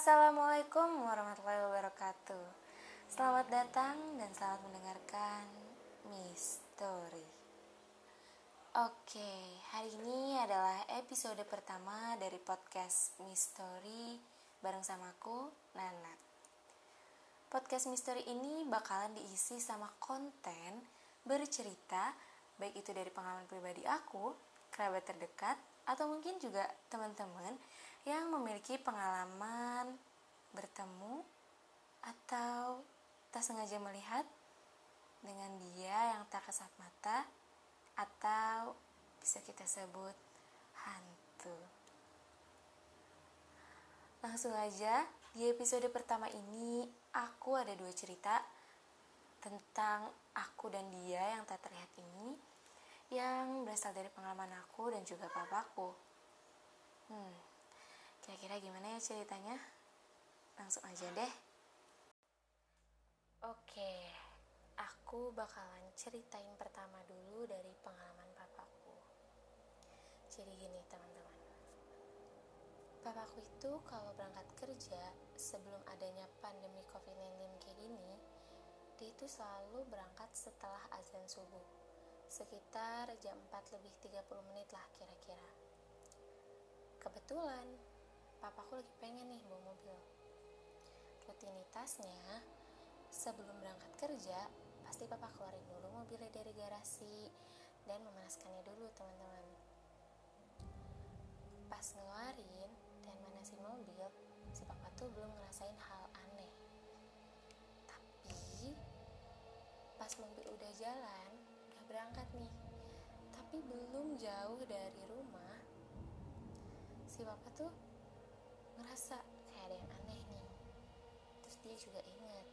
Assalamualaikum warahmatullahi wabarakatuh. Selamat datang dan selamat mendengarkan Mystery Oke, hari ini adalah episode pertama dari podcast Mystery bareng sama aku, Nana. Podcast Mystery ini bakalan diisi sama konten bercerita Baik itu dari pengalaman pribadi aku, kerabat terdekat, atau mungkin juga teman-teman yang memiliki pengalaman bertemu atau tak sengaja melihat dengan dia yang tak kesat mata atau bisa kita sebut hantu. Langsung aja, di episode pertama ini aku ada dua cerita tentang aku dan dia yang tak terlihat ini yang berasal dari pengalaman aku dan juga papaku. Hmm, kira-kira gimana ya ceritanya? Langsung aja deh. Oke, aku bakalan ceritain pertama dulu dari pengalaman papaku. Jadi gini teman-teman. Papaku itu kalau berangkat kerja sebelum adanya pandemi COVID-19 kayak gini, dia itu selalu berangkat setelah azan subuh. Sekitar jam 4 lebih 30 menit lah kira-kira. Kebetulan, papaku lagi pengen nih bawa mobil. Rutinitasnya, sebelum berangkat kerja, pasti papa keluarin dulu mobilnya dari garasi dan memanaskannya dulu teman-teman. Pas ngeluarin dan manasin mobil, si papa tuh belum ngerasain hal aneh. Tapi, pas mobil udah jalan, udah berangkat nih, tapi belum jauh dari rumah, si papa tuh ngerasa kayak ada yang aneh nih. Terus dia juga ingat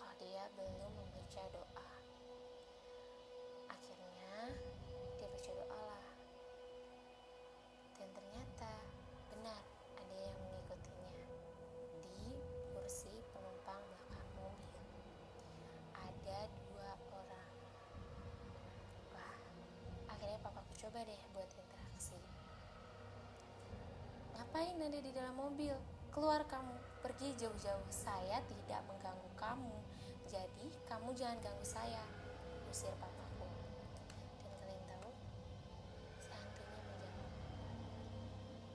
kalau dia belum membaca doa. Akhirnya dia baca doa lah. Dan ternyata benar ada yang mengikutinya di kursi penumpang belakang mobil. Ada dua orang. Wah, akhirnya papaku coba deh buat interaksi. Ngapain ada di dalam mobil? Keluar kamu, pergi jauh-jauh. Saya tidak mengganggu kamu. Jadi, kamu jangan ganggu saya. Usir papaku. Dan kalian tahu? Si menjawab.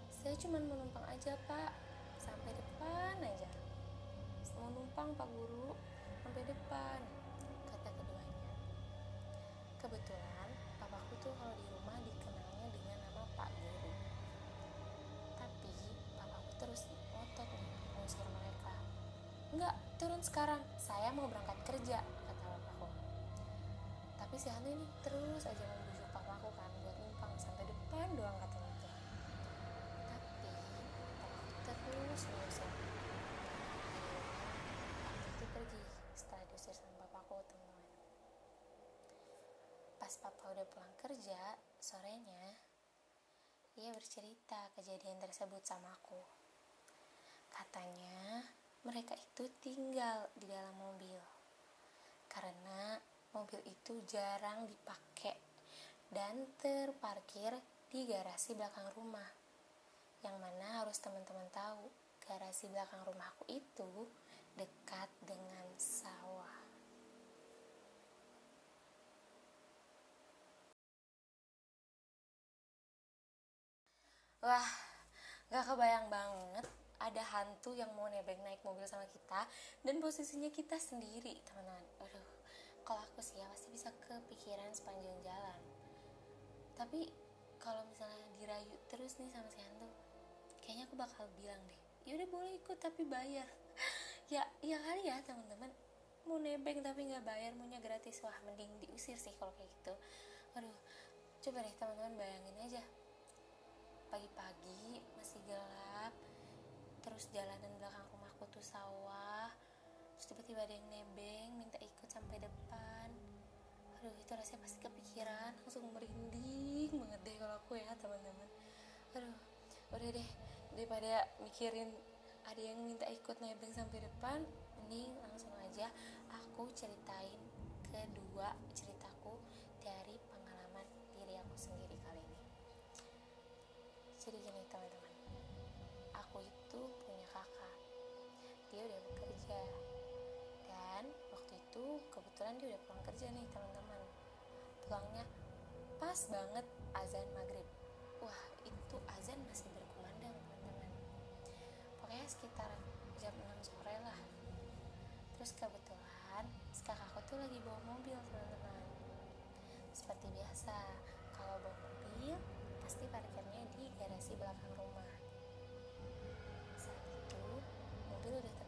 Saya cuma menumpang aja, Pak. Sampai depan aja. Mau numpang, Pak Guru. Sampai depan. Kata keduanya. Kebetulan, papaku tuh kalau di terus ngotot nih mereka. Enggak turun sekarang. Saya mau berangkat kerja kata papaku tapi si hantu ini terus aja membujuk papaku kan buat numpang sampai depan doang katanya tuh tapi papaku terus mengusir waktu itu pergi setelah diusir sama papaku pas papa udah pulang kerja sorenya ia bercerita kejadian tersebut sama aku. Katanya, mereka itu tinggal di dalam mobil. Karena mobil itu jarang dipakai dan terparkir di garasi belakang rumah. Yang mana harus teman-teman tahu, garasi belakang rumahku itu dekat dengan sawah. Wah, gak kebayang banget ada hantu yang mau nebeng naik mobil sama kita dan posisinya kita sendiri, teman-teman. Aduh, kalau aku sih ya pasti bisa kepikiran sepanjang jalan. Tapi kalau misalnya dirayu terus nih sama si hantu, kayaknya aku bakal bilang deh, ya udah boleh ikut tapi bayar. ya, ya kali ya teman-teman. Mau nebeng tapi nggak bayar, maunya gratis wah mending diusir sih kalau kayak gitu. Aduh, coba deh teman-teman bayangin aja pagi-pagi masih gelap terus jalanan belakang rumahku tuh sawah. Terus tiba-tiba ada yang nebeng minta ikut sampai depan. Aduh itu rasanya pasti kepikiran langsung merinding banget deh kalau aku ya teman-teman. Aduh udah deh daripada mikirin ada yang minta ikut nebeng sampai depan mending langsung aja aku ceritain kedua ceritaku kerja dan waktu itu kebetulan dia udah pulang kerja nih teman-teman. Pulangnya pas banget azan maghrib. Wah itu azan masih berkumandang teman-teman. Pokoknya sekitar jam 6 sore lah. Terus kebetulan kakakku tuh lagi bawa mobil teman-teman. Seperti biasa kalau bawa mobil pasti parkirnya di garasi belakang rumah. Saat itu mobil udah terparkir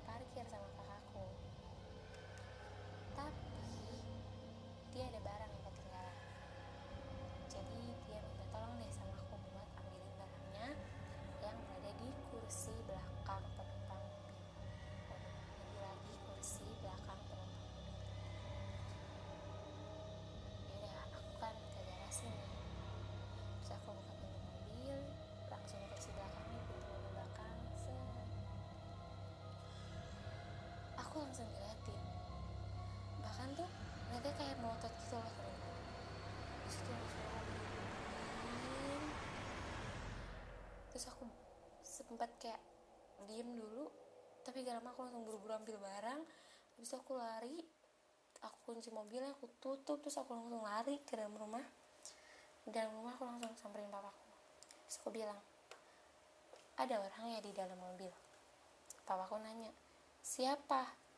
aku langsung ngeliatin. Bahkan tuh ngeliatnya kayak melotot gitu loh teman-teman di situ langsung aku diem terus aku sempat kayak diem dulu tapi gak lama aku langsung buru-buru ambil barang. Habis itu aku lari aku kunci mobilnya aku tutup terus aku langsung lari ke dalam rumah. Di dalam rumah aku langsung samperin papaku. Terus aku bilang ada orang ya di dalam mobil. Papaku nanya siapa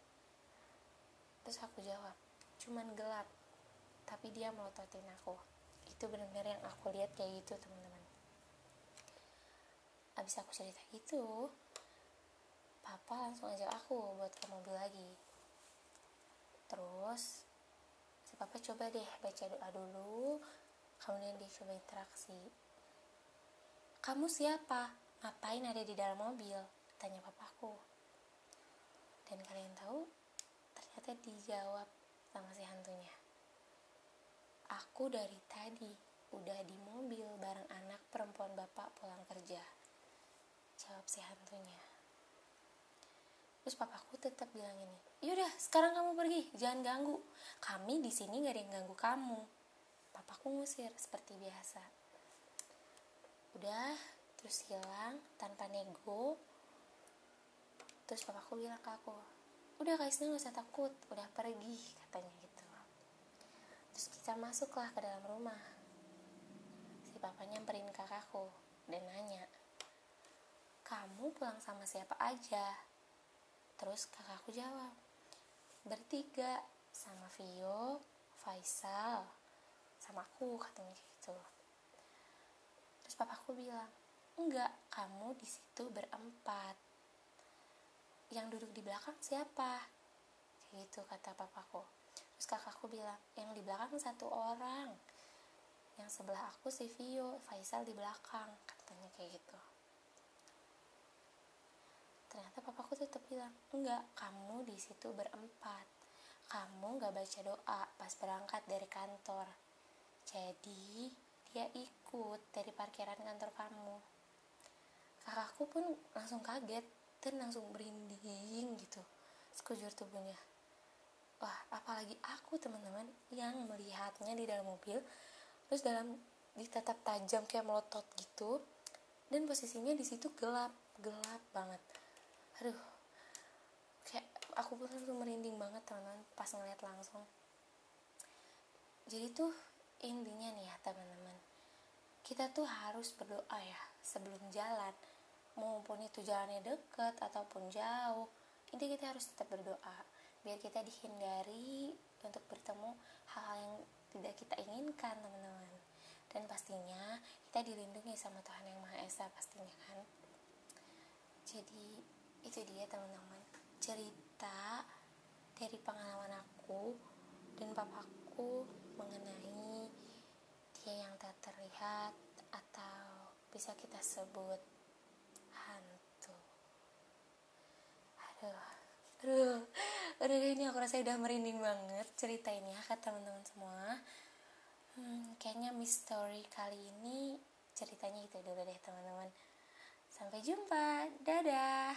terus aku jawab cuman gelap tapi dia melototin aku. Itu benar-benar yang aku lihat kayak gitu teman-teman. Abis aku cerita gitu papa langsung ajak aku buat ke mobil lagi. Terus si papa coba deh baca doa dulu kemudian dia coba interaksi. Kamu siapa? Ngapain ada di dalam mobil? tanya papaku. Dan kalian tahu ternyata dijawab sama si hantunya. Aku dari tadi udah di mobil bareng anak perempuan bapak pulang kerja jawab si hantunya. Terus papaku tetap bilang ini yaudah sekarang kamu pergi jangan ganggu. Kami di sini gak ada yang ganggu kamu. Papaku ngusir seperti biasa. Udah terus hilang tanpa nego. Terus papaku bilang ke aku udah Kaisna gak usah takut udah pergi katanya gitu. Terus kita masuklah ke dalam rumah. Si papa nyamperin kakakku dan nanya kamu pulang sama siapa aja? Terus kakakku jawab bertiga sama Vio Faisal sama aku katanya gitu. Terus papaku bilang enggak kamu di situ berempat yang duduk di belakang siapa? Kayak gitu kata papaku. Terus kakakku bilang yang di belakang satu orang. Yang sebelah aku si Vio Faisal di belakang katanya kayak gitu. Ternyata papaku tetap bilang enggak kamu di situ berempat. Kamu nggak baca doa pas berangkat dari kantor. Jadi dia ikut dari parkiran kantor kamu. Kakakku pun langsung kaget dan langsung berinding gitu. Sekujur tubuhnya. Wah apalagi aku teman-teman yang melihatnya di dalam mobil terus dalam ditatap tajam kayak melotot gitu dan posisinya di situ gelap gelap banget. Aduh kayak aku pun langsung merinding banget teman-teman pas ngeliat langsung. Jadi tuh intinya nih ya teman-teman kita tuh harus berdoa ya sebelum jalan maupun itu jalannya deket ataupun jauh intinya kita harus tetap berdoa. Biar kita dihindari untuk bertemu hal-hal yang tidak kita inginkan teman-teman. Dan pastinya kita dilindungi sama Tuhan yang Maha Esa pastinya kan? Jadi itu dia teman-teman. Cerita dari pengalaman aku dan papaku mengenai dia yang tak terlihat atau bisa kita sebut hantu aduh aduh ini aku rasa udah merinding banget cerita ini ya kata teman-teman semua. Hmm, kayaknya mystery kali ini ceritanya itu. Dulu deh teman-teman. Sampai jumpa. Dadah